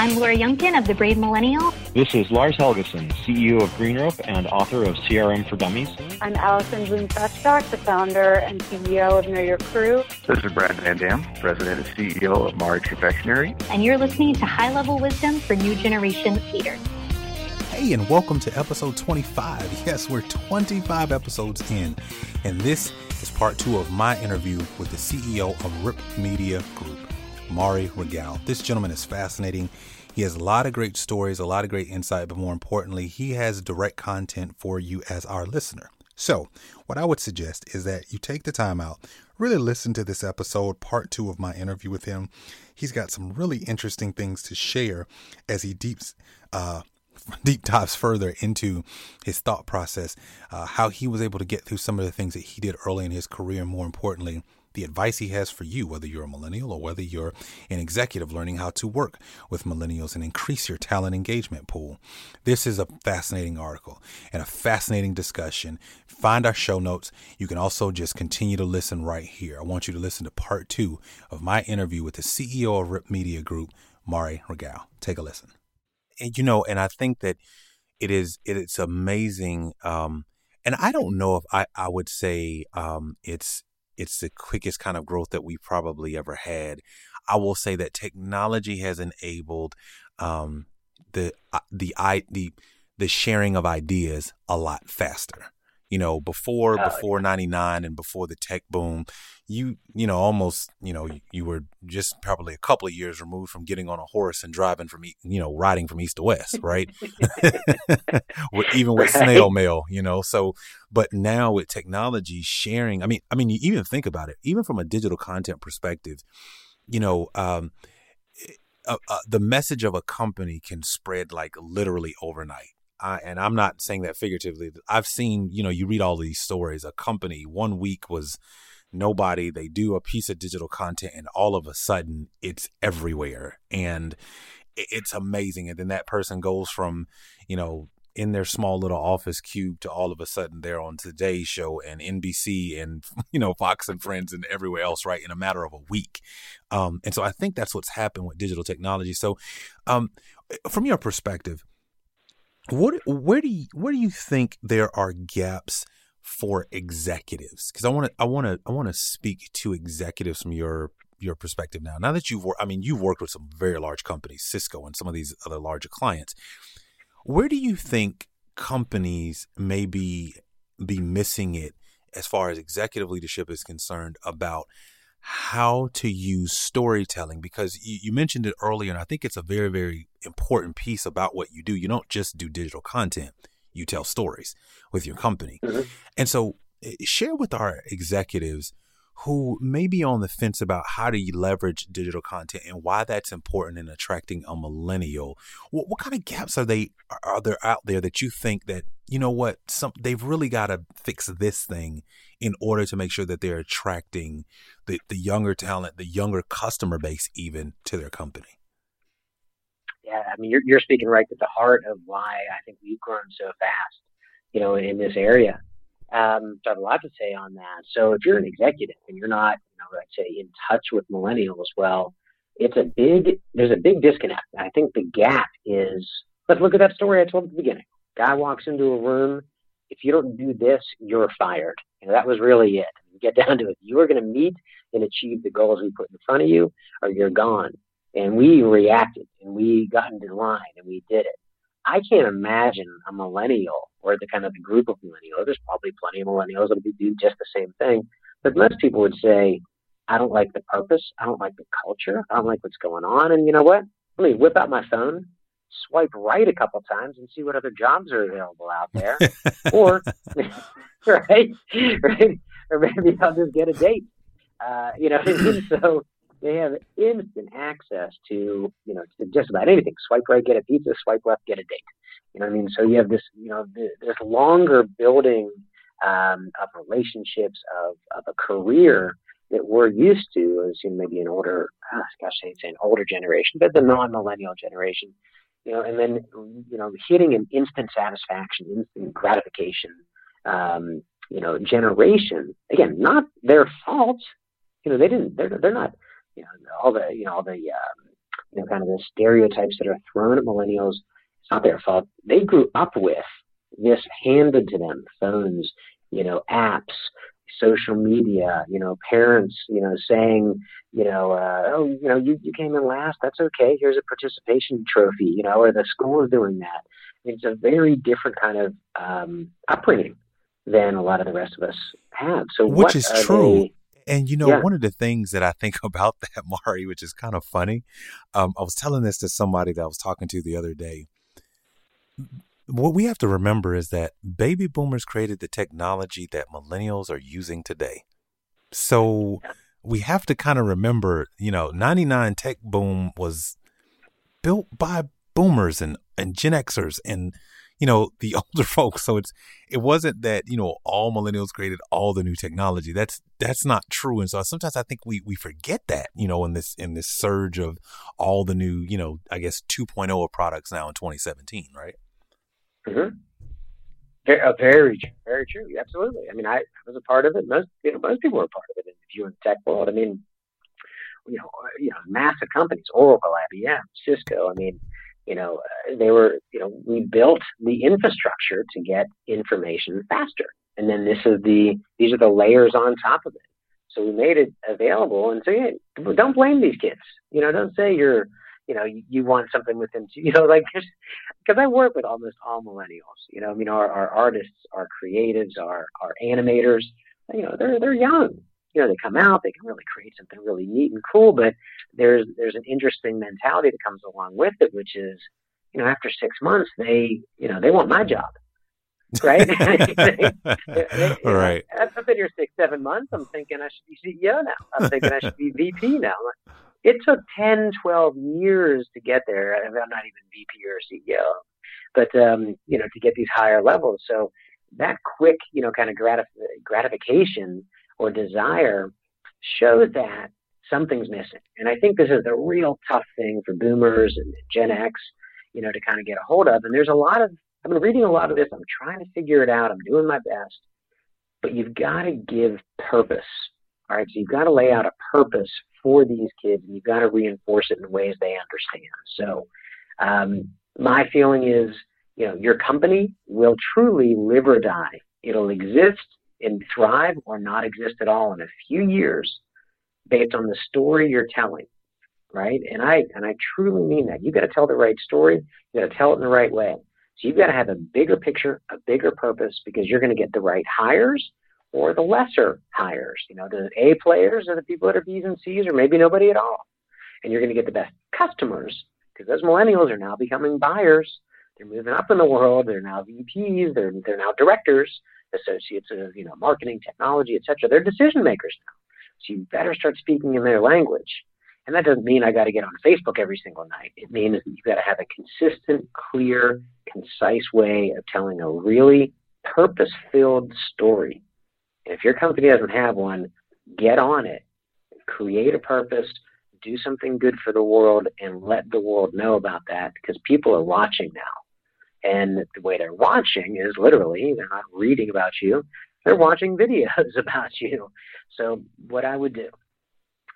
I'm Laura Youngkin of The Brave Millennial. This is Lars Helgeson, CEO of GreenRope and author of CRM for Dummies. I'm Allison Bloom Feststock, the founder and CEO of Know Your Crew. This is Brad Van Dam, President and CEO of Mari Confectionery. And you're listening to High Level Wisdom for New Generation Leaders. Hey, and welcome to episode 25. Yes, we're 25 episodes in, and this is part two of my interview with the CEO of RIP Media Group. Maury Rogow. This gentleman is fascinating. He has a lot of great stories, a lot of great insight, but more importantly, he has direct content for you as our listener. So, what I would suggest is that you take the time out, really listen to this episode, part two of my interview with him. He's got some really interesting things to share as he deeps, uh, deep dives further into his thought process, uh, how he was able to get through some of the things that he did early in his career, and more importantly, the advice he has for you, whether you're a millennial or whether you're an executive learning how to work with millennials and increase your talent engagement pool. This is a fascinating article and a fascinating discussion. Find our show notes. You can also just continue to listen right here. I want you to listen to part two of my interview with the CEO of RIP Media Group, Maury Rogow. Take a listen. And, you know, and I think that it is it, it's amazing. Um, and I don't know if I, I would say um, it's it's the quickest kind of growth that we've probably ever had. I will say that technology has enabled um, the uh, the i the the sharing of ideas a lot faster. You know, before oh, before yeah. 99 and before the tech boom, you you know almost you know you were just probably a couple of years removed from getting on a horse and driving from you know riding from east to west right even with right. snail mail you know so but now with technology sharing i mean i mean you even think about it even from a digital content perspective you know um, uh, uh, the message of a company can spread like literally overnight I, and I'm not saying that figuratively. I've seen, you know, you read all these stories. A company one week was nobody. They do a piece of digital content, and all of a sudden, it's everywhere, and it's amazing. And then that person goes from, you know, in their small little office cube to all of a sudden they're on Today's Show and NBC and you know Fox and Friends and everywhere else, right? In a matter of a week, um, and so I think that's what's happened with digital technology. So, um, from your perspective, what where do you where do you think there are gaps? for executives because I want to I want to I want to speak to executives from your your perspective now. Now that you've worked, I mean, you've worked with some very large companies, Cisco and some of these other larger clients. Where do you think companies may be be missing it as far as executive leadership is concerned about how to use storytelling? Because you, you mentioned it earlier, and I think it's a very very important piece about what you do. You don't just do digital content you tell stories with your company. Mm-hmm. And so eh, share with our executives who may be on the fence about how to leverage digital content and why that's important in attracting a millennial. What, what kind of gaps are they are there out there that you think that you know what some they've really got to fix this thing in order to make sure that they're attracting the the younger talent, the younger customer base even to their company yeah, I mean, you're, you're speaking right to the heart of why I think we've grown so fast, you know, in this area. Um, so I have a lot to say on that. So if you're an executive and you're not, you know, I'd say in touch with millennials, well, it's a big there's a big disconnect. I think the gap is let's look at that story I told at the beginning. Guy walks into a room. If you don't do this, you're fired. You know, that was really it. Get down to it. You are going to meet and achieve the goals we put in front of you, or you're gone. And we reacted and we got into line and we did it. I can't imagine a millennial or the kind of the group of millennials. There's probably plenty of millennials that would do just the same thing. But most people would say, I don't like the purpose. I don't like the culture. I don't like what's going on. And you know what? Let me whip out my phone, swipe right a couple times, and see what other jobs are available out there. or, right, right, or maybe I'll just get a date. Uh, you know, so they have instant access to you know to just about anything. Swipe right, get a pizza. Swipe left, get a date. You know what I mean? So you have this you know this longer building um, of relationships of of a career that we're used to as you know, maybe an older, oh, gosh, I say an older generation, but the non-millennial generation, you know, and then you know hitting an instant satisfaction, instant gratification, um, you know, generation. Again, not their fault. You know, they didn't. They're they're not. You know, all the you know all the um, you know kind of the stereotypes that are thrown at millennials. It's not their fault. They grew up with this handed to them: phones, you know, apps, social media, you know, parents, you know, saying, you know, uh, oh, you know, you, you came in last, that's okay. Here's a participation trophy, you know, or the school is doing that. It's a very different kind of um, upbringing than a lot of the rest of us have. So, which is true. They, and you know, Yeah. one of the things that I think about that, Maury, which is kind of funny, um, I was telling this to somebody that I was talking to the other day. What we have to remember is that baby boomers created the technology that millennials are using today. So we have to kind of remember, you know, 99 tech boom was built by boomers and, and Gen Xers and, you know, the older folks. So it's, it wasn't that, you know, all millennials created all the new technology. That's, that's not true. And so sometimes I think we, we forget that, you know, in this, in this surge of all the new, you know, I guess 2.0 of products now in 2017, right? Mhm. Very, uh, very, true. Absolutely. I mean, I, I was a part of it. Most, you know, most people were a part of it. If you in the tech world, I mean, you know, uh, you know, massive companies, Oracle, IBM, Cisco. I mean, you know, uh, they were, you know, we built the infrastructure to get information faster, and then this is the, these are the layers on top of it. So we made it available, and so yeah, don't blame these kids. You know, don't say you're you know, you, want something within, to you know, like, because I work with almost all millennials, you know, I mean, our, our artists, our creatives, our, our animators, you know, they're, they're young, you know, they come out, they can really create something really neat and cool, but there's, there's an interesting mentality that comes along with it, which is, you know, after six months, they, you know, they want my job. Right? They- they- All right. I've been here six, seven months. I'm thinking I should be CEO now. I'm thinking I should be VP now. It took 10, 12 years to get there. I'm not even VP or CEO, but, um, you know, to get these higher levels. So that quick, you know, kind of gratif- gratification or desire show that something's missing. And I think this is the real tough thing for boomers and Gen X, you know, to kind of get a hold of. And there's a lot of, I've been reading a lot of this. I'm trying to figure it out. I'm doing my best. But you've got to give purpose. All right. So you've got to lay out a purpose for these kids and you've got to reinforce it in ways they understand. So um, my feeling is, you know, your company will truly live or die. It'll exist and thrive or not exist at all in a few years based on the story you're telling. Right. And I and I truly mean that. You've got to tell the right story, you got to tell it in the right way. So you've got to have a bigger picture, a bigger purpose because you're going to get the right hires or the lesser hires. You know, the A players or the people that are B's and C's or maybe nobody at all. And you're going to get the best customers because those millennials are now becoming buyers. They're moving up in the world. They're now VPs. They're, they're now directors, associates of, you know, marketing, technology, et cetera. They're decision makers now. So you better start speaking in their language. And that doesn't mean I got to get on Facebook every single night. It means that you've got to have a consistent, clear, concise way of telling a really purpose filled story. And if your company doesn't have one, get on it. Create a purpose, do something good for the world, and let the world know about that because people are watching now. And the way they're watching is literally, they're not reading about you, they're watching videos about you. So, what I would do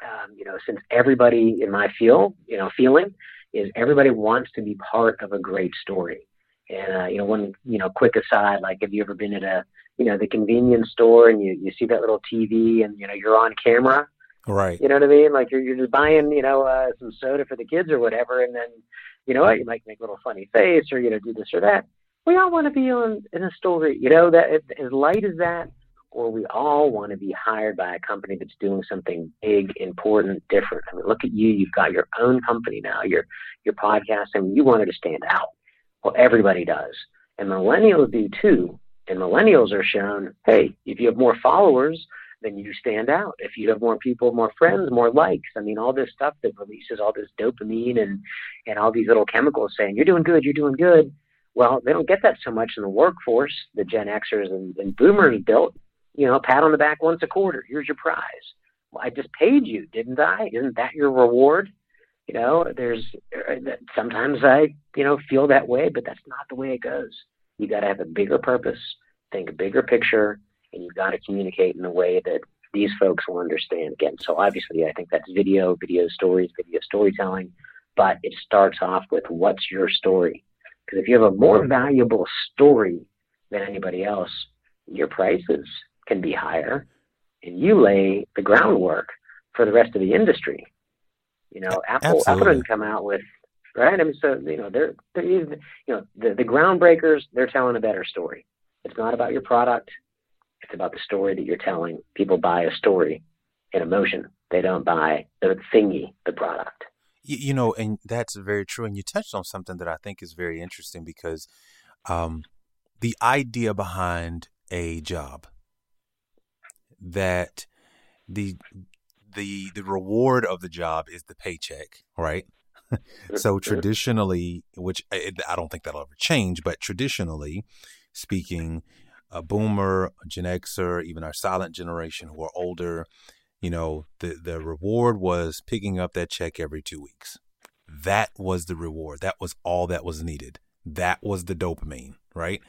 um, you know, since everybody in my feel, you know, feeling is everybody wants to be part of a great story. And uh, you know, one you know, quick aside, like have you ever been at a you know the convenience store and you you see that little TV and you know you're on camera, right? You know what I mean? Like you're you're just buying you know uh, some soda for the kids or whatever, and then you know what you might make a little funny face or you know do this or that. We all want to be on in a story, you know that as light as that, or we all want to be hired by a company that's doing something big, important, different. I mean, look at you. You've got your own company now. Your your podcast, and you wanted to stand out. Well, everybody does. And millennials do too. And millennials are shown, hey, if you have more followers, then you stand out. If you have more people, more friends, more likes, I mean, all this stuff that releases all this dopamine and, and all these little chemicals saying, you're doing good, you're doing good. Well, they don't get that so much in the workforce. The Gen Xers and, and boomers built, you know, pat on the back once a quarter. Here's your prize. Well, I just paid you, didn't I? Isn't that your reward? You know, there's uh, sometimes I, you know, feel that way, but that's not the way it goes. You got to have a bigger purpose, think a bigger picture, and you've got to communicate in a way that these folks will understand. Again, so obviously, I think that's video, video stories, video storytelling, but it starts off with what's your story? Because if you have a more valuable story than anybody else, your prices can be higher, and you lay the groundwork for the rest of the industry. You know, Apple Absolutely. Apple didn't come out with right. I mean, so you know, they're, they're you know the the groundbreakers. They're telling a better story. It's not about your product. It's about the story that you're telling. People buy a story and emotion. They don't buy the thingy, the product. You, you know, and that's very true. And you touched on something that I think is very interesting because um, the idea behind a job that the the the reward of the job is the paycheck, right? so traditionally, which I, I don't think that'll ever change, but traditionally speaking, a boomer, a Gen Xer, even our silent generation who are older, you know, the the reward was picking up that check every two weeks. That was the reward. That was all that was needed. That was the dopamine, right?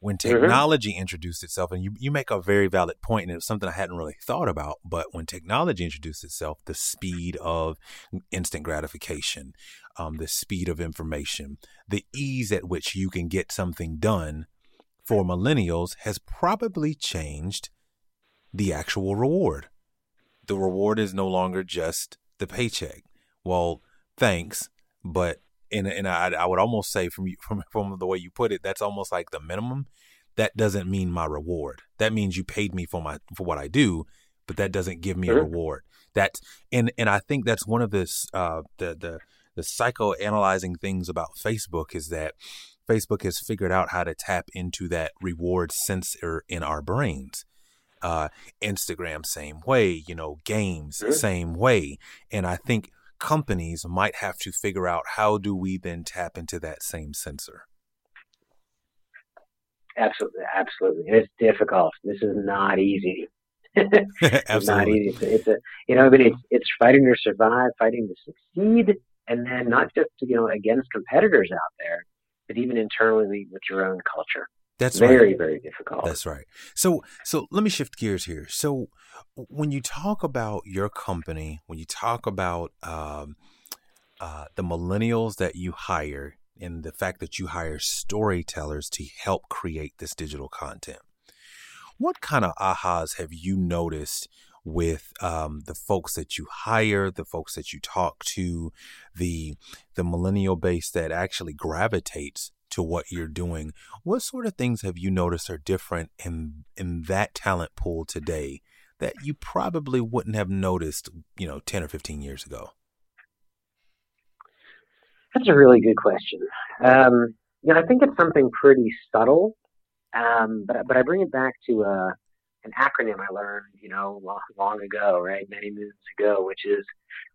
when technology mm-hmm. introduced itself, and you, you make a very valid point, and it was something I hadn't really thought about, but when technology introduced itself, the speed of instant gratification, um, the speed of information, the ease at which you can get something done for millennials has probably changed the actual reward. The reward is no longer just the paycheck. Well, thanks, but and and I, I would almost say from you from from the way you put it, that's almost like the minimum. That doesn't mean my reward. That means you paid me for my for what I do, but that doesn't give me a reward. That and and I think that's one of this uh, the the the psychoanalyzing things about Facebook is that Facebook has figured out how to tap into that reward sensor in our brains. Uh, Instagram, same way. You know, games, same way. And I think companies might have to figure out how do we then tap into that same sensor. Absolutely, absolutely. It's difficult. This is not easy. it's not easy. It's a, it's a, you know, but it's it's fighting to survive, fighting to succeed, and then not just you know against competitors out there, but even internally with your own culture. That's very, right. very difficult. That's right. So, so let me shift gears here. So, when you talk about your company, when you talk about um, uh, the millennials that you hire, and the fact that you hire storytellers to help create this digital content, what kind of ahas have you noticed with um, the folks that you hire, the folks that you talk to, the the millennial base that actually gravitates to what you're doing. What sort of things have you noticed are different in in that talent pool today that you probably wouldn't have noticed, you know, 10 or 15 years ago? That's a really good question. Um, you know, I think it's something pretty subtle, um, but but I bring it back to uh, an acronym I learned, you know, long, long ago, right, many moons ago, which is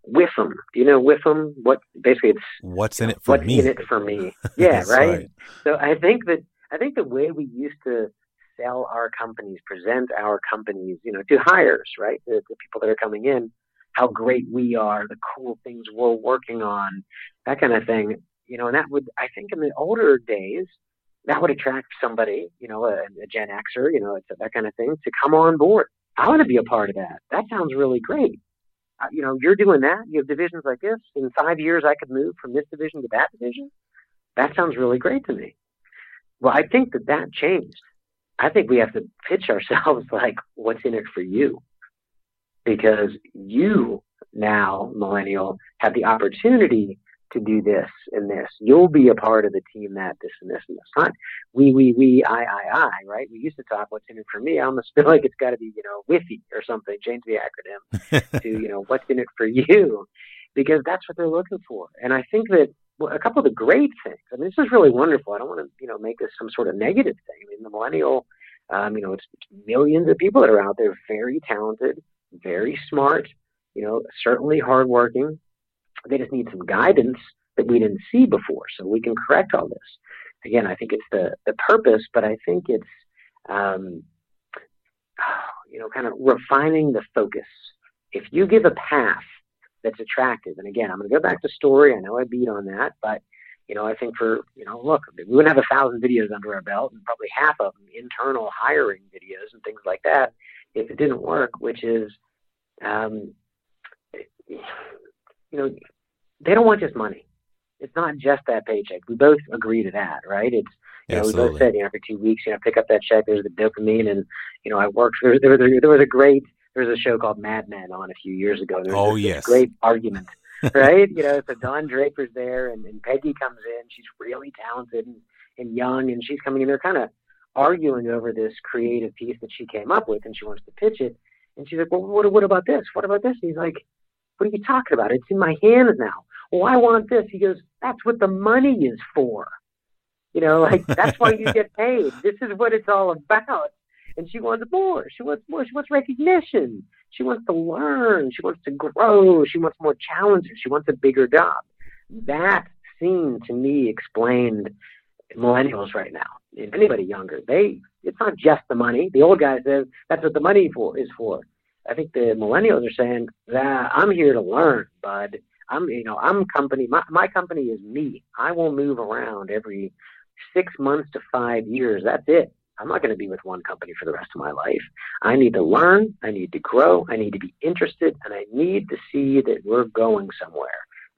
WIFM. Do you know WIFM? What basically it's what's in it for what's me? in it for me? Yeah, right? right. So I think that I think the way we used to sell our companies, present our companies, you know, to hires, right, the, the people that are coming in, how great we are, the cool things we're working on, that kind of thing, you know, and that would I think in the older days that would attract somebody, you know, a, a Gen Xer, you know, that kind of thing, to come on board. I want to be a part of that. That sounds really great. uh, you know, you're doing that. You have divisions like this. In five years, I could move from this division to that division. That sounds really great to me. Well, I think that that changed. I think we have to pitch ourselves like, what's in it for you? Because you now, millennial, have the opportunity to do this and this. You'll be a part of the team that, this and this and this. Not we, we, we, I, I, I, right? We used to talk what's in it for me. I almost feel like it's got to be, you know, WIFI or something, change the acronym to, you know, what's in it for you, because that's what they're looking for. And I think that well, a couple of the great things, I mean, this is really wonderful. I don't want to, you know, make this some sort of negative thing. I mean, the millennial, um, you know, it's, it's millions of people that are out there, very talented, very smart, you know, certainly hardworking, they just need some guidance that we didn't see before, so we can correct all this. Again, I think it's the the purpose, but I think it's um, you know kind of refining the focus. If you give a path that's attractive, and again, I'm going to go back to story. I know I beat on that, but you know, I think for you know, look, we wouldn't have a thousand videos under our belt, and probably half of them internal hiring videos and things like that if it didn't work. Which is, um, you know, they don't want just money. It's not just that paycheck. We both agree to that, right? It's you know, we both said, you know, every two weeks, you know, pick up that check. There's the dopamine, and you know, I worked. There, there, there, there was a great. There was a show called Mad Men on a few years ago. There was oh this, yes, great argument, right? you know, so Don Draper's there, and, and Peggy comes in. She's really talented and, and young, and she's coming in. They're kind of arguing over this creative piece that she came up with, and she wants to pitch it. And she's like, "Well, what, what about this? What about this?" And he's like, "What are you talking about? It's in my hands now." Well, I want this. He goes, that's what the money is for. You know, like that's why you get paid. This is what it's all about. And she wants more. She wants more. She wants recognition. She wants to learn. She wants to grow. She wants more challenges. She wants a bigger job. That scene to me explained millennials right now. If anybody younger, they it's not just the money. The old guy says that's what the money for is for. I think the millennials are saying that I'm here to learn, bud. I'm, you know, I'm company. My my company is me. I will move around every six months to five years. That's it. I'm not going to be with one company for the rest of my life. I need to learn. I need to grow. I need to be interested, and I need to see that we're going somewhere.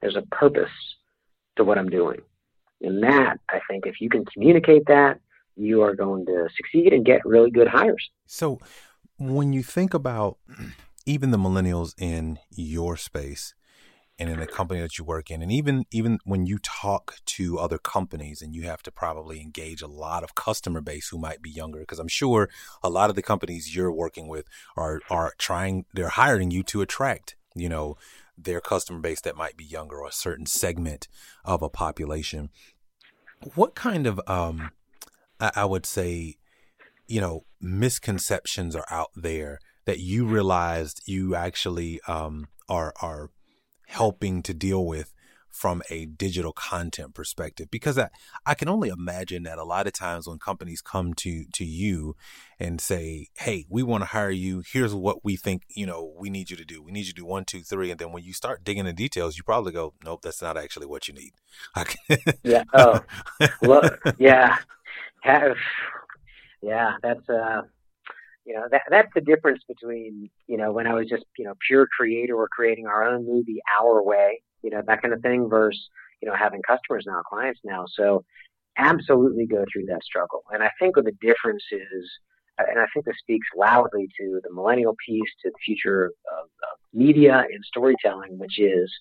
There's a purpose to what I'm doing, and that I think if you can communicate that, you are going to succeed and get really good hires. So, when you think about even the millennials in your space and in the company that you work in and even even when you talk to other companies and you have to probably engage a lot of customer base who might be younger because I'm sure a lot of the companies you're working with are are trying they're hiring you to attract you know their customer base that might be younger or a certain segment of a population. What kind of um I, I would say you know misconceptions are out there that you realized you actually um are are helping to deal with from a digital content perspective. Because I, I can only imagine that a lot of times when companies come to to you and say hey we want to hire you. Here's what we think you know we need you to do. We need you to do one two three. And then when you start digging the details you probably go nope that's not actually what you need. Yeah. Oh. Well yeah. Yeah that's uh you know that that's the difference between you know when I was just you know pure creator or creating our own movie our way, you know that kind of thing, versus you know having customers now, clients now. So absolutely go through that struggle. And I think what the difference is, and I think this speaks loudly to the millennial piece, to the future of, of media and storytelling, which is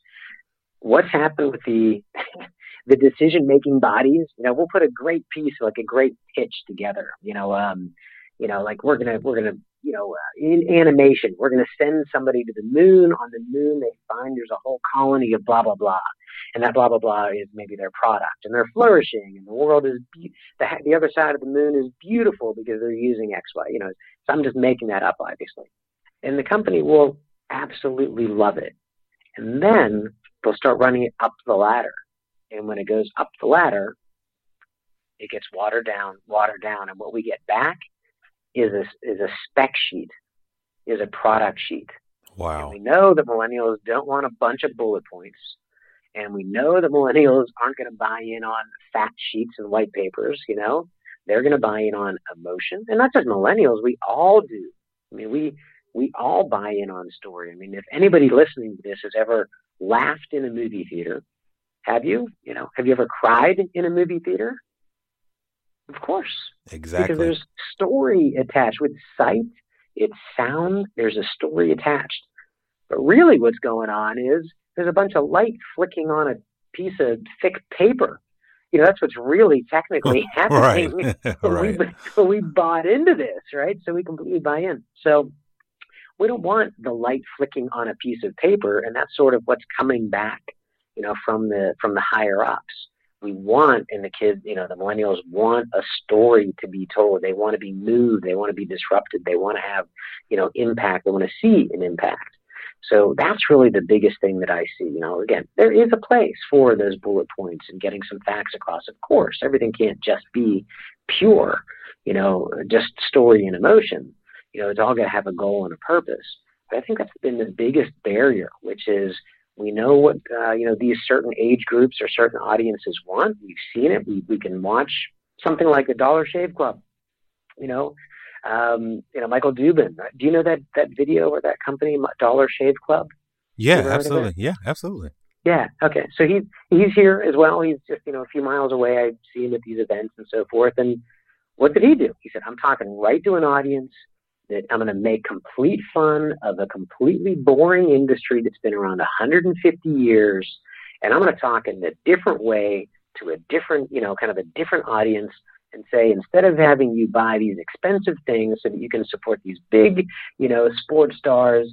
what's happened with the the decision making bodies. You know, we'll put a great piece, like a great pitch together. You know, um, you know, like we're gonna we're gonna you know uh, in animation we're gonna send somebody to the moon. On the moon, they find there's a whole colony of blah blah blah, and that blah blah blah is maybe their product, and they're flourishing, and the world is be- the the other side of the moon is beautiful because they're using X Y. You know, so I'm just making that up, obviously, and the company will absolutely love it, and then they'll start running it up the ladder, and when it goes up the ladder, it gets watered down, watered down, and what we get back is a, is a spec sheet, is a product sheet. Wow. And we know that millennials don't want a bunch of bullet points. And we know that millennials aren't going to buy in on fact sheets and white papers, you know? They're going to buy in on emotion. And not just millennials, we all do. I mean, we, we all buy in on story. I mean, if anybody listening to this has ever laughed in a movie theater, have you? You know, have you ever cried in a movie theater? Of course. Exactly. Because there's story attached with sight, it's sound, there's a story attached. But really what's going on is there's a bunch of light flicking on a piece of thick paper. You know, that's what's really technically happening. right. right. we, but we bought into this, right? So we completely buy in. So we don't want the light flicking on a piece of paper, and that's sort of what's coming back, you know, from the from the higher ups. We want, and the kids, you know, the millennials want a story to be told. They want to be moved. They want to be disrupted. They want to have, you know, impact. They want to see an impact. So that's really the biggest thing that I see. You know, again, there is a place for those bullet points and getting some facts across. Of course, everything can't just be pure, you know, just story and emotion. You know, it's all got to have a goal and a purpose. But I think that's been the biggest barrier, which is we know what uh, you know these certain age groups or certain audiences want. We've seen it. We we can watch something like the Dollar Shave Club. You know, um, you know Michael Dubin. Do you know that that video or that company Dollar Shave Club? Yeah, Ever heard of absolutely. Yeah, absolutely. Yeah. Okay. So he's he's here as well. He's just you know a few miles away. I see him at these events and so forth. And what did he do? He said, "I'm talking right to an audience that I'm going to make complete fun of a completely boring industry that's been around 150 years, and I'm going to talk in a different way to a different you know kind of a different audience." And say instead of having you buy these expensive things so that you can support these big, you know, sports stars,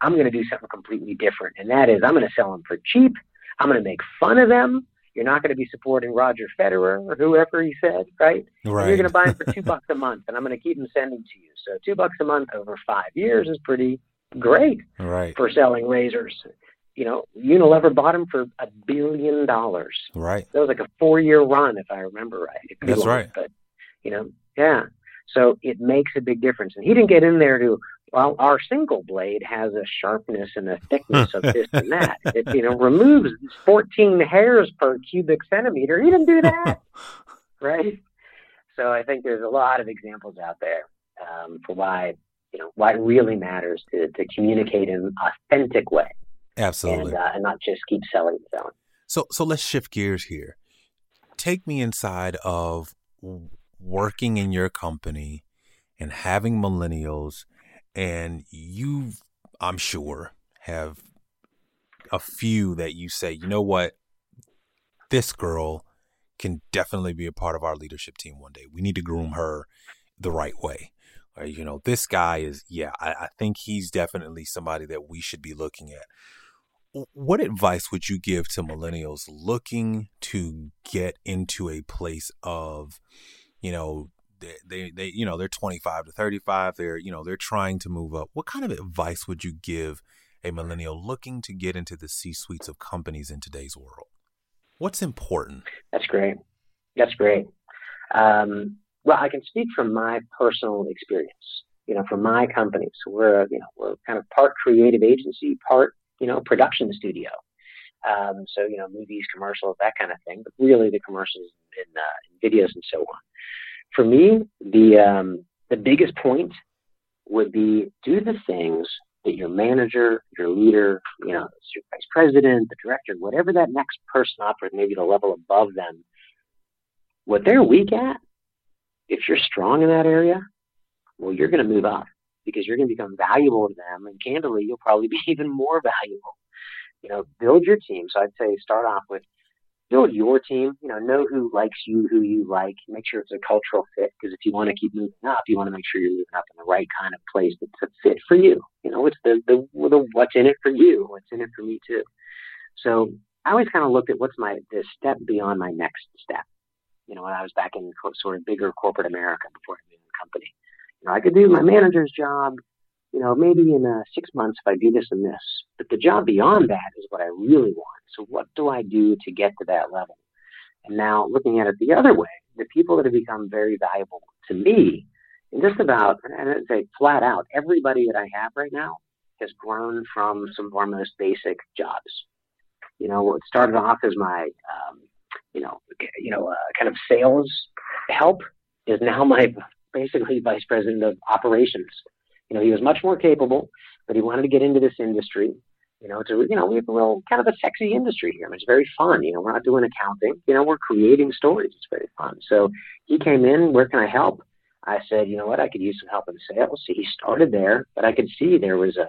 I'm going to do something completely different. And that is, I'm going to sell them for cheap. I'm going to make fun of them. You're not going to be supporting Roger Federer or whoever he said, right? And Right. You're going to buy them for two bucks a month, and I'm going to keep them sending to you. So two bucks a month over five years is pretty great right. for selling razors. You know, Unilever bought them for a billion dollars. Right. That was like a four-year run, if I remember right. It could be That's longer, right. But you know, yeah. So it makes a big difference. And he didn't get in there to. Well, our single blade has a sharpness and a thickness of this and that. It you know removes 14 hairs per cubic centimeter. He didn't do that, right? So I think there's a lot of examples out there um, for why you know why it really matters to to communicate in an authentic way Absolutely. and uh, and not just keep selling and selling. So so let's shift gears here. Take me inside of working in your company and having millennials and you I'm sure have a few that you say, "You know what? This girl can definitely be a part of our leadership team one day. We need to groom her the right way." Or, you know, this guy is yeah, I, I think he's definitely somebody that we should be looking at what advice would you give to millennials looking to get into a place of you know they, they you know they're 25 to 35 they're you know they're trying to move up what kind of advice would you give a millennial looking to get into the c suites of companies in today's world what's important That's great. That's great. Um, well, I can speak from my personal experience. You know, from my company. So we're you know we're kind of part creative agency, part you know production studio. Um, so you know movies, commercials, that kind of thing. But really the commercials and, uh, and videos and so on. For me, the um, the biggest point would be do the things that your manager, your leader, you know, your vice president, the director, whatever that next person up or maybe the level above them, what they're weak at, if you're strong in that area, well, you're going to move up because you're going to become valuable to them. And candidly, you'll probably be even more valuable. You know, build your team. So I'd say start off with build your team. You know, know who likes you, who you like. Make sure it's a cultural fit because if you want to keep moving up, you want to make sure you're moving up in the right kind of place that's a fit for you. You know, it's the the, the what's in it for you, what's in it for me too. So I always kind of looked at what's my the step beyond my next step. You know, when I was back in sort of bigger corporate America before I moved the company, you know, I could do my manager's job. You know, maybe in uh, six months if I do this and this. But the job beyond that is what I really want. So what do I do to get to that level? And now looking at it the other way, the people that have become very valuable to me, and just about, and I'd say flat out, everybody that I have right now has grown from some of our most basic jobs. You know, what started off as my, um, you know, you know, uh, kind of sales help is now my basically vice president of operations. You know, he was much more capable, but he wanted to get into this industry. You know, it's a you know we have a real kind of a sexy industry here. I mean, it's very fun. You know, we're not doing accounting. You know, we're creating stories. It's very fun. So he came in. Where can I help? I said, you know what, I could use some help in sales. So he started there, but I could see there was a,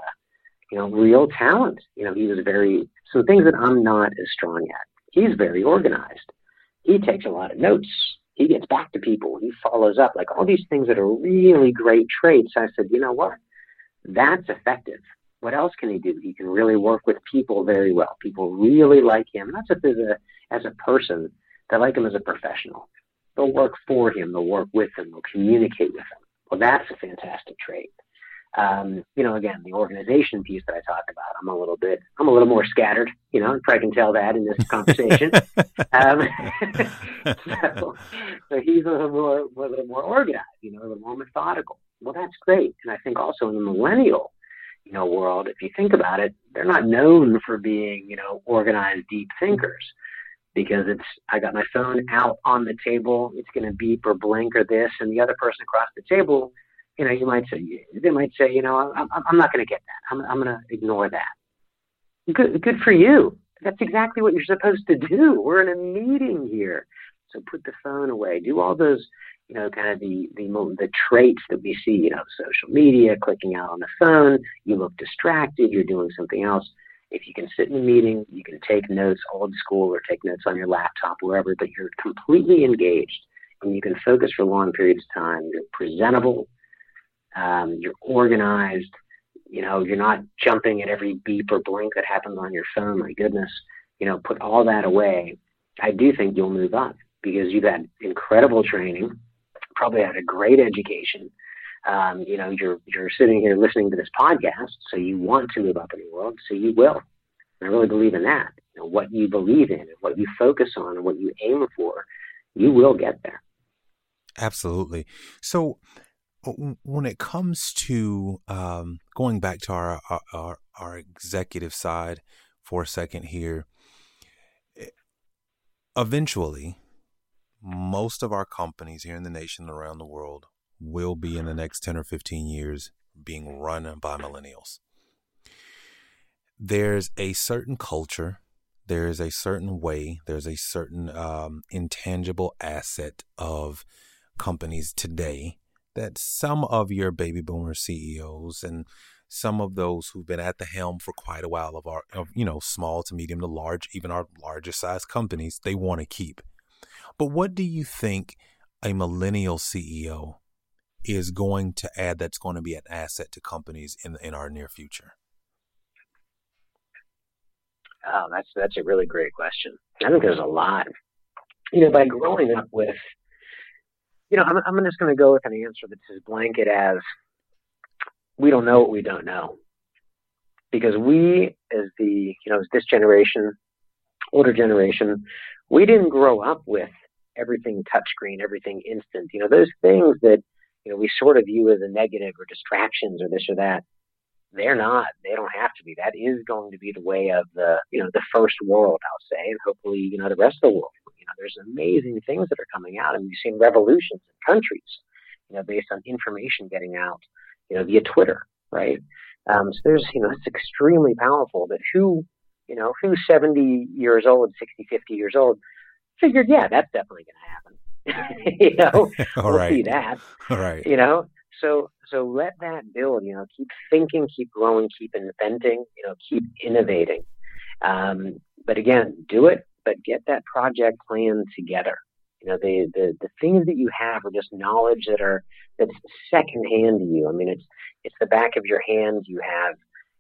you know, real talent. You know, he was very some things that I'm not as strong at. He's very organized. He takes a lot of notes. He gets back to people. He follows up. Like all these things that are really great traits. I said, you know what? That's effective. What else can he do? He can really work with people very well. People really like him, not just as a as a person, they like him as a professional. They'll work for him. They'll work with him. They'll communicate with him. Well, that's a fantastic trait. Um, you know, again, the organization piece that I talked about, I'm a little bit, I'm a little more scattered. You know, if I can tell that in this conversation. um, so, so he's a little more, a little more organized. You know, a little more methodical. Well, that's great. And I think also in the millennial, you know, world, if you think about it, they're not known for being, you know, organized, deep thinkers because it's I got my phone out on the table, it's going to beep or blink or this, and the other person across the table, you know, you might say they might say, you know, I'm, I'm not going to get that. I'm, I'm going to ignore that. Good, good for you. That's exactly what you're supposed to do. We're in a meeting here, so put the phone away. Do all those, you know, kind of the the the traits that we see, you know, social media, clicking out on the phone. You look distracted. You're doing something else if you can sit in a meeting, you can take notes old school or take notes on your laptop, wherever, but you're completely engaged and you can focus for long periods of time. You're presentable, um, you're organized, you know, you're not jumping at every beep or blink that happens on your phone. My goodness, you know, put all that away. I do think you'll move up because you've had incredible training, probably had a great education, um, you know, you're you're sitting here listening to this podcast, so you want to move up in the world, so you will. And I really believe in that. You know, what you believe in, and what you focus on, and what you aim for, you will get there. Absolutely. So, when it comes to um, going back to our, our our executive side for a second here, eventually, most of our companies here in the nation and around the world will be in the next 10 or 15 years being run by millennials. There's a certain culture, there's a certain way, there's a certain um, intangible asset of companies today that some of your baby boomer CEOs and some of those who've been at the helm for quite a while of our of you know small to medium to large even our larger size companies they want to keep but what do you think a millennial CEO is going to add that's going to be an asset to companies in in our near future? Oh, that's that's a really great question. I think there's a lot. You know, by growing up with, you know, I'm I'm just going to go with an answer that's as blanket as we don't know what we don't know, because we, as the you know, as this generation, older generation, we didn't grow up with everything touchscreen, everything instant. You know, those things that you know, we sort of view as a negative or distractions or this or that. They're not. They don't have to be. That is going to be the way of the, you know, the first world, I'll say, and hopefully, you know, the rest of the world. You know, there's amazing things that are coming out, and we've seen revolutions in countries, you know, based on information getting out, you know, via Twitter, right? Um, so there's, you know, it's extremely powerful. But who, you know, who's 70 years old, 60, 50 years old, figured, yeah, that's definitely going to happen you know, All we'll right. see that. All right. You know, so so let that build. You know, keep thinking, keep growing, keep inventing. You know, keep innovating. Um, but again, do it, but get that project plan together. You know, the, the the things that you have are just knowledge that are that's secondhand to you. I mean, it's it's the back of your hand. You have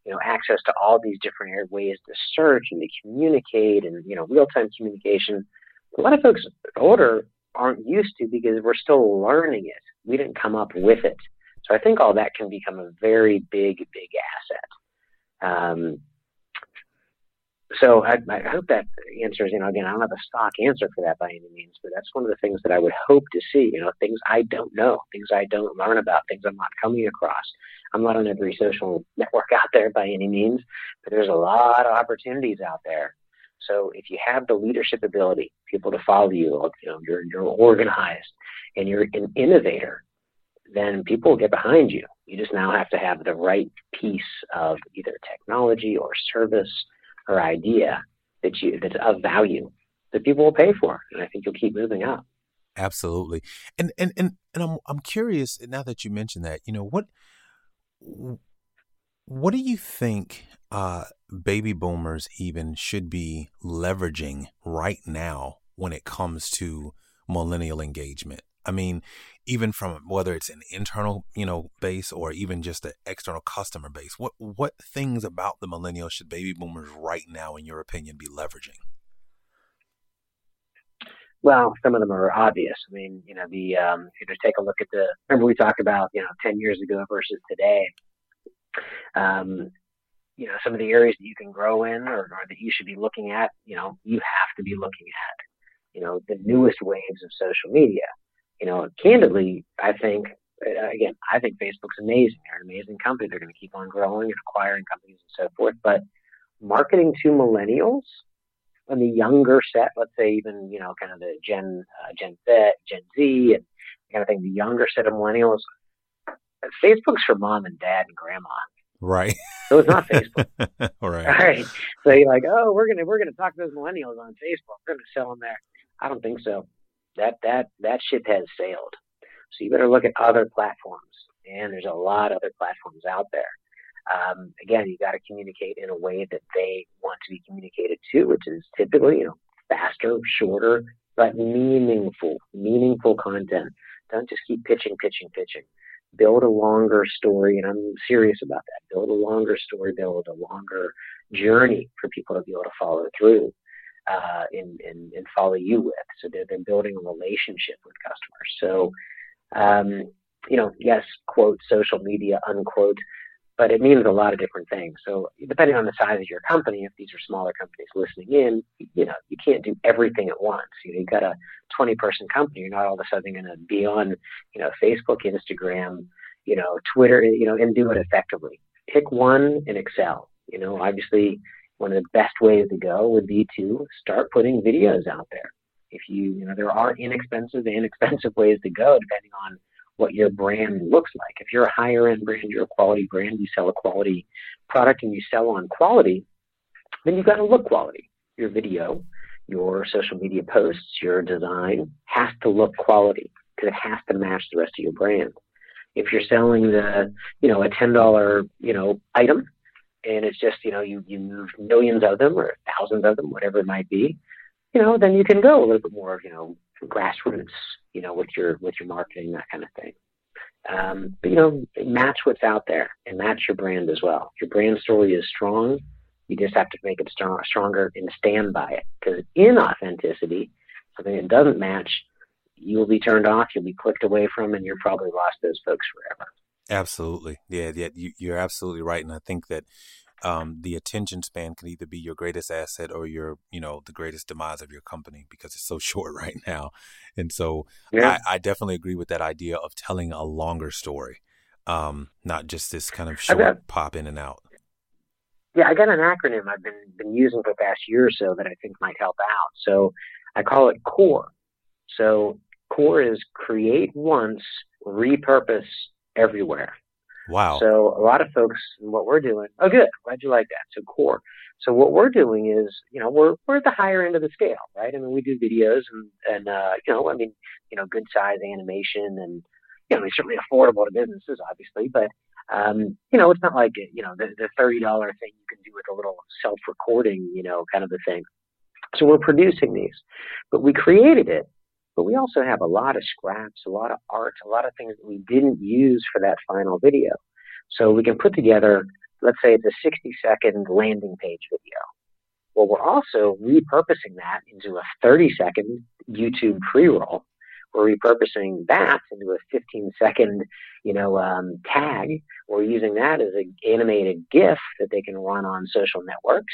you know access to all these different ways to search and to communicate and you know real time communication. A lot of folks older aren't used to because we're still learning it. We didn't come up with it. So I think all that can become a very big, big asset. Um, so I, I hope that answers, you know, again, I don't have a stock answer for that by any means, but that's one of the things that I would hope to see, you know, things I don't know, things I don't learn about, things I'm not coming across. I'm not on every social network out there by any means, but there's a lot of opportunities out there so if you have the leadership ability, people to follow you, you know, you're you're organized and you're an innovator, then people will get behind you. You just now have to have the right piece of either technology or service or idea that you that's of value that people will pay for, and I think you'll keep moving up. Absolutely, and and and and I'm I'm curious now that you mentioned that. You know what what do you think uh, baby boomers even should be leveraging right now when it comes to millennial engagement? I mean, even from whether it's an internal, you know, base or even just an external customer base, what what things about the millennials should baby boomers right now, in your opinion, be leveraging? Well, some of them are obvious. I mean, you know, the um, if you just take a look at the remember we talked about you know ten years ago versus today. Um, you know, some of the areas that you can grow in or, or that you should be looking at. You know, you have to be looking at. You know, the newest waves of social media you know, candidly, I think uh, again, I think Facebook's amazing. They're an amazing company. They're going to keep on growing and acquiring companies and so forth. But marketing to millennials and the younger set, let's say even you know, kind of the Gen uh, Gen Z, Gen Z, and kind of thing, the younger set of millennials. Facebook's for mom and dad and grandma. Right. So it's not Facebook. right. All right. So you're like, oh, we're gonna we're gonna talk to those millennials on Facebook. We're gonna sell them there. I don't think so that that that ship has sailed. So you better look at other platforms, and there's a lot of other platforms out there. Um, again, you got to communicate in a way that they want to be communicated to, which is typically you know faster, shorter, but meaningful, meaningful content. Don't just keep pitching, pitching, pitching. Build a longer story, and I'm serious about that. Build a longer story, build a longer journey for people to be able to follow through uh, and, and, and follow you with. So they're, they're building a relationship with customers. So, um, you know, yes, quote, social media, unquote, but it means a lot of different things. So depending on the size of your company, if these are smaller companies listening in, you know, you can't do everything at once. You know, you've got a 20 person company. You're not all of a sudden going to be on, you know, Facebook, Instagram, you know, Twitter, you know, and do it effectively. Pick one and excel. You know, obviously one of the best ways to go would be to start putting videos out there. If you, you know, there are inexpensive and expensive ways to go depending on what your brand looks like. If you're a higher end brand, you're a quality brand, you sell a quality product and you sell on quality, then you've got to look quality. Your video, your social media posts, your design has to look quality because it has to match the rest of your brand. If you're selling the, you know, a ten dollar, you know, item, and it's just you know you you move millions of them or thousands of them, whatever it might be, you know, then you can go a little bit more, you know, grassroots, you know, with your with your marketing that kind of thing. Um, but you know, match what's out there and match your brand as well. Your brand story is strong. You just have to make it strong, stronger and stand by it. Because inauthenticity, something that doesn't match, you will be turned off. You'll be clicked away from, and you're probably lost those folks forever. Absolutely. Yeah, yeah, you, are absolutely right. And I think that um, the attention span can either be your greatest asset or your, you know, the greatest demise of your company because it's so short right now. And so yeah. I, I, definitely agree with that idea of telling a longer story, um, not just this kind of short got, pop in and out. Yeah, I got an acronym I've been been using for the past year or so that I think might help out. So I call it CORE. So CORE is create once, repurpose, everywhere. Wow. So a lot of folks, what we're doing, oh, good. Glad you like that. So core. So what we're doing is, you know, we're, we're at the higher end of the scale, right? I mean, we do videos and, and, uh, you know, I mean, you know, good size animation and, you know, it's certainly affordable to businesses, obviously, but, um, you know, it's not like, you know, the, the $30 thing you can do with a little self recording, you know, kind of a thing. So we're producing these, but we created it but we also have a lot of scraps, a lot of art, a lot of things that we didn't use for that final video. So we can put together, let's say it's a 60 second landing page video. Well, we're also repurposing that into a 30 second YouTube pre-roll. We're repurposing that into a 15 second, you know, um, tag. We're using that as an animated GIF that they can run on social networks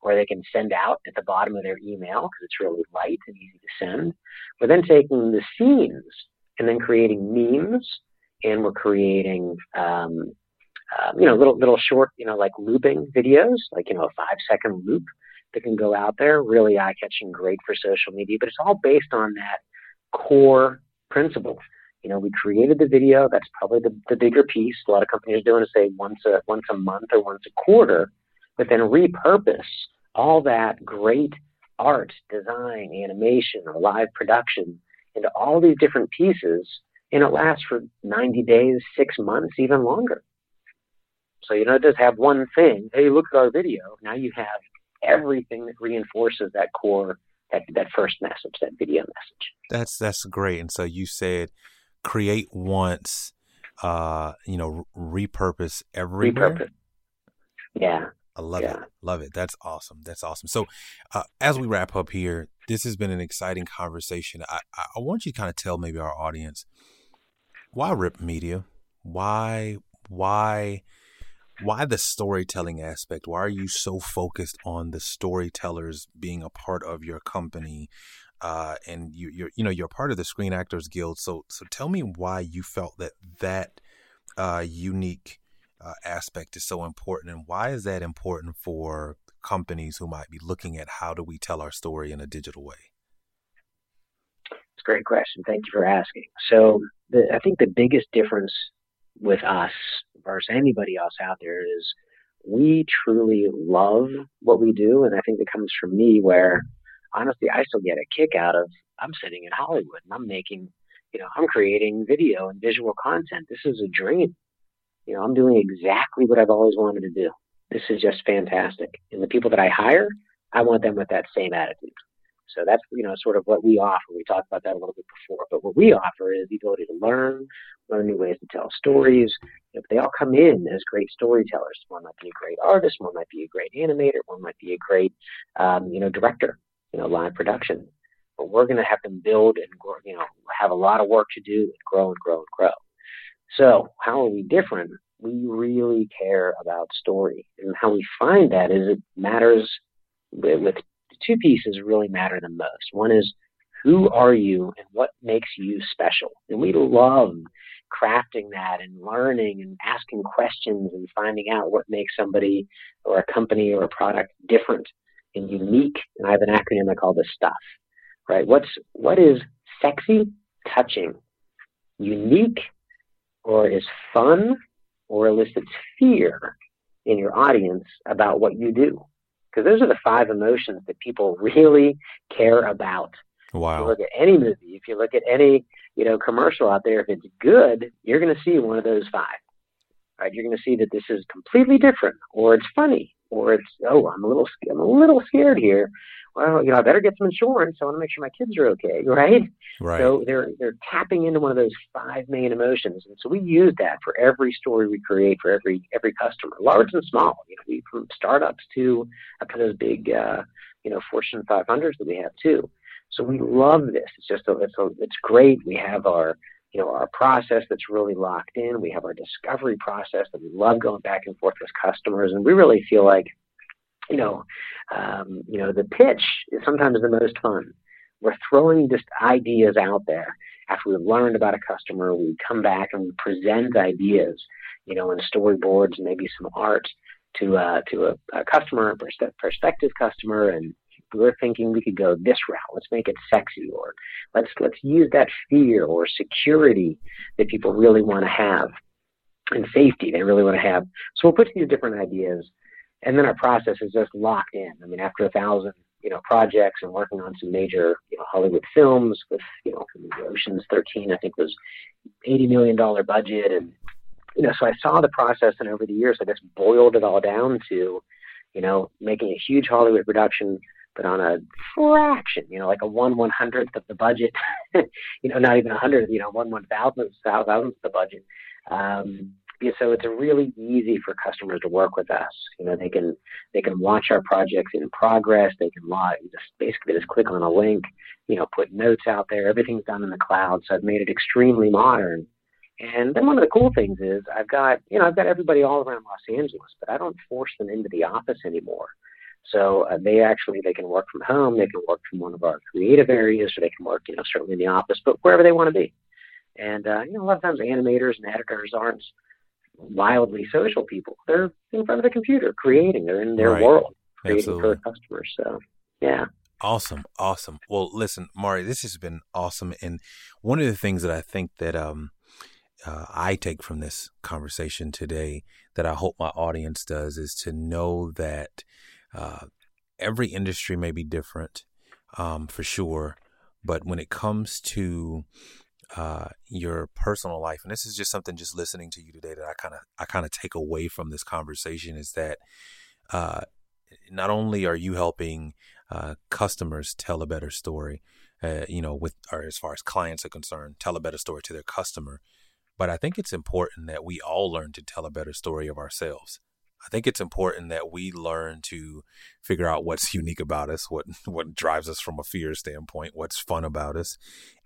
or they can send out at the bottom of their email because it's really light and easy to send. We're then taking the scenes and then creating memes, and we're creating, um, uh, you know, little little short, you know, like looping videos, like you know, a five second loop that can go out there, really eye catching, great for social media. But it's all based on that core principle. You know, we created the video. That's probably the, the bigger piece. A lot of companies are doing is say once a once a month or once a quarter, but then repurpose all that great art, design, animation, or live production into all these different pieces, and it lasts for 90 days, six months, even longer. So you don't just have one thing. Hey, look at our video. Now you have everything that reinforces that core, that that first message, that video message. That's that's great. And so you said create once, uh, you know, repurpose everywhere. Repurpose. Yeah. I love yeah. it. Love it. That's awesome. That's awesome. So, uh, as we wrap up here, this has been an exciting conversation. I, I want you to kind of tell maybe our audience why Rip Media, why why why the storytelling aspect? Why are you so focused on the storytellers being a part of your company? Uh, and you, you're you know you're part of the Screen Actors Guild. So so tell me why you felt that that uh, unique uh, aspect is so important, and why is that important for companies who might be looking at how do we tell our story in a digital way? It's a great question. Thank you for asking. So the, I think the biggest difference with us versus anybody else out there is we truly love what we do, and I think it comes from me where honestly I still get a kick out of I'm sitting in Hollywood and I'm making you know I'm creating video and visual content. This is a dream. You know, I'm doing exactly what I've always wanted to do. This is just fantastic. And the people that I hire, I want them with that same attitude. So that's you know sort of what we offer. We talked about that a little bit before, but what we offer is the ability to learn, learn new ways to tell stories. You know, they all come in as great storytellers. One might be a great artist, one might be a great animator, one might be a great um, you know director, you know live production. But we're going to have them build and grow, you know have a lot of work to do and grow and grow and grow. So how are we different? We really care about story, and how we find that is it matters with, two pieces really matter the most. One is who are you and what makes you special? And we love crafting that and learning and asking questions and finding out what makes somebody or a company or a product different and unique. And I have an acronym I call the stuff. Right? What's what is sexy, touching, unique, or is fun or elicits fear in your audience about what you do? Because those are the five emotions that people really care about. Wow. If you look at any movie, if you look at any, you know, commercial out there, if it's good, you're going to see one of those five. Right? You're going to see that this is completely different, or it's funny, or it's oh, I'm a little, I'm a little scared here, well, you know, I better get some insurance. I want to make sure my kids are okay, right? Right. So they're they're tapping into one of those five main emotions, and so we use that for every story we create for every every customer, large and small. You know, we from startups to up to those big, uh, you know, Fortune 500s that we have too. So we love this. It's just a, it's a, it's great. We have our you know our process that's really locked in. We have our discovery process that we love going back and forth with customers, and we really feel like you know, um, you know, the pitch is sometimes the most fun. We're throwing just ideas out there. After we've learned about a customer, we come back and we present ideas, you know, in storyboards, maybe some art to uh, to a, a customer, a prospective customer, and we're thinking we could go this route. Let's make it sexy, or let's let's use that fear or security that people really want to have, and safety they really want to have. So we'll put these different ideas and then our process is just locked in. I mean, after a thousand, you know, projects and working on some major, you know, Hollywood films with, you know, Ocean's 13, I think was 80 million dollar budget, and you know, so I saw the process, and over the years, I just boiled it all down to, you know, making a huge Hollywood production, but on a fraction, you know, like a one one hundredth of the budget, you know, not even a hundred, you know, one one thousandth thousandth of the budget. Um, so it's really easy for customers to work with us. You know, they can they can watch our projects in progress. They can just basically just click on a link. You know, put notes out there. Everything's done in the cloud. So I've made it extremely modern. And then one of the cool things is I've got you know I've got everybody all around Los Angeles, but I don't force them into the office anymore. So uh, they actually they can work from home. They can work from one of our creative areas, or they can work you know certainly in the office, but wherever they want to be. And uh, you know a lot of times animators and editors aren't wildly social people. They're in front of the computer creating. They're in their right. world creating Absolutely. for customers. So yeah. Awesome, awesome. Well, listen, Maury, this has been awesome, and one of the things that I think that um, uh, I take from this conversation today, that I hope my audience does, is to know that uh, every industry may be different, um, for sure, but when it comes to uh, your personal life, and this is just something just listening to you today that I kind of I kind of take away from this conversation is that uh, not only are you helping uh, customers tell a better story, uh, you know, with or as far as clients are concerned, tell a better story to their customer, but I think it's important that we all learn to tell a better story of ourselves. I think it's important that we learn to figure out what's unique about us, what what drives us from a fear standpoint, what's fun about us,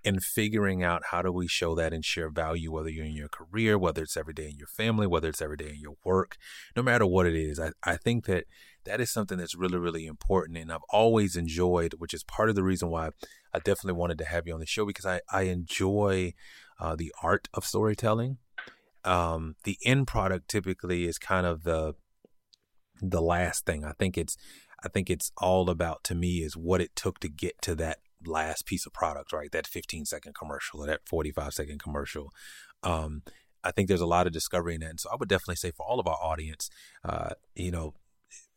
and figuring out how do we show that and share value, whether you're in your career, whether it's every day in your family, whether it's every day in your work, no matter what it is. I, I think that that is something that's really, really important. And I've always enjoyed, which is part of the reason why I definitely wanted to have you on the show because I, I enjoy uh, the art of storytelling. Um, the end product typically is kind of the the last thing. I think it's I think it's all about to me is what it took to get to that last piece of product, right? That 15 second commercial or that 45 second commercial. Um, I think there's a lot of discovery in that. And so I would definitely say for all of our audience, uh, you know,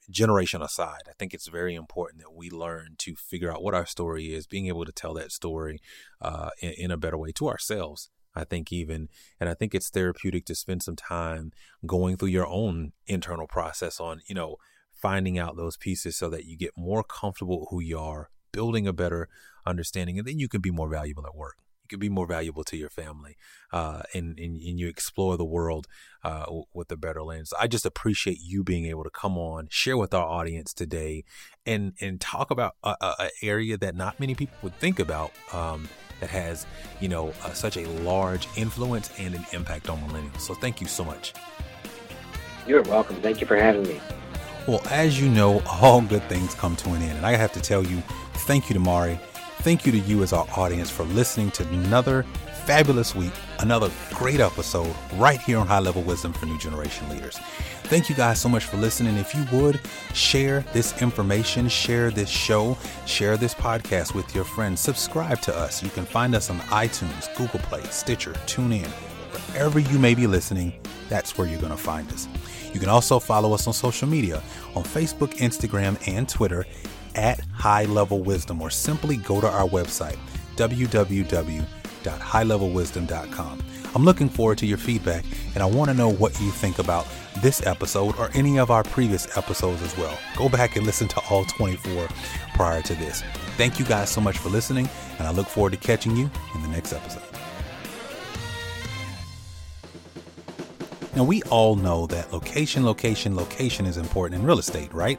generation aside, I think it's very important that we learn to figure out what our story is, being able to tell that story uh, in, in a better way to ourselves I think even, and I think it's therapeutic to spend some time going through your own internal process on, you know, finding out those pieces so that you get more comfortable who you are, building a better understanding, and then you can be more valuable at work. You can be more valuable to your family, uh, and, and, and you explore the world uh, with a better lens. I just appreciate you being able to come on, share with our audience today, and and talk about an area that not many people would think about. Um, that has, you know, uh, such a large influence and an impact on millennials. So thank you so much. You're welcome. Thank you for having me. Well, as you know, all good things come to an end. And I have to tell you, thank you to Maury. Thank you to you as our audience for listening to another fabulous week, another great episode right here on High Level Wisdom for New Generation Leaders. Thank you guys so much for listening. If you would share this information, share this show, share this podcast with your friends, subscribe to us. You can find us on iTunes, Google Play, Stitcher, TuneIn, wherever you may be listening. That's where you're going to find us. You can also follow us on social media on Facebook, Instagram, and Twitter at High Level Wisdom, or simply go to our website, www.highlevelwisdom.com. I'm looking forward to your feedback, and I want to know what you think about this episode or any of our previous episodes as well. Go back and listen to all 24 prior to this. Thank you guys so much for listening, and I look forward to catching you in the next episode. Now, we all know that location, location, location is important in real estate, right?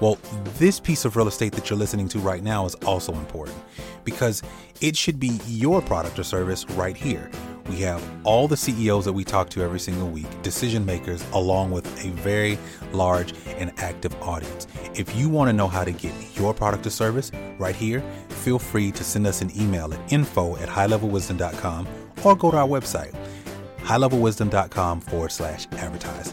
Well, this piece of real estate that you're listening to right now is also important because it should be your product or service right here. We have all the CEOs that we talk to every single week, decision makers, along with a very large and active audience. If you want to know how to get your product or service right here, feel free to send us an email at info at highlevelwisdom.com or go to our website highlevelwisdom.com forward slash advertise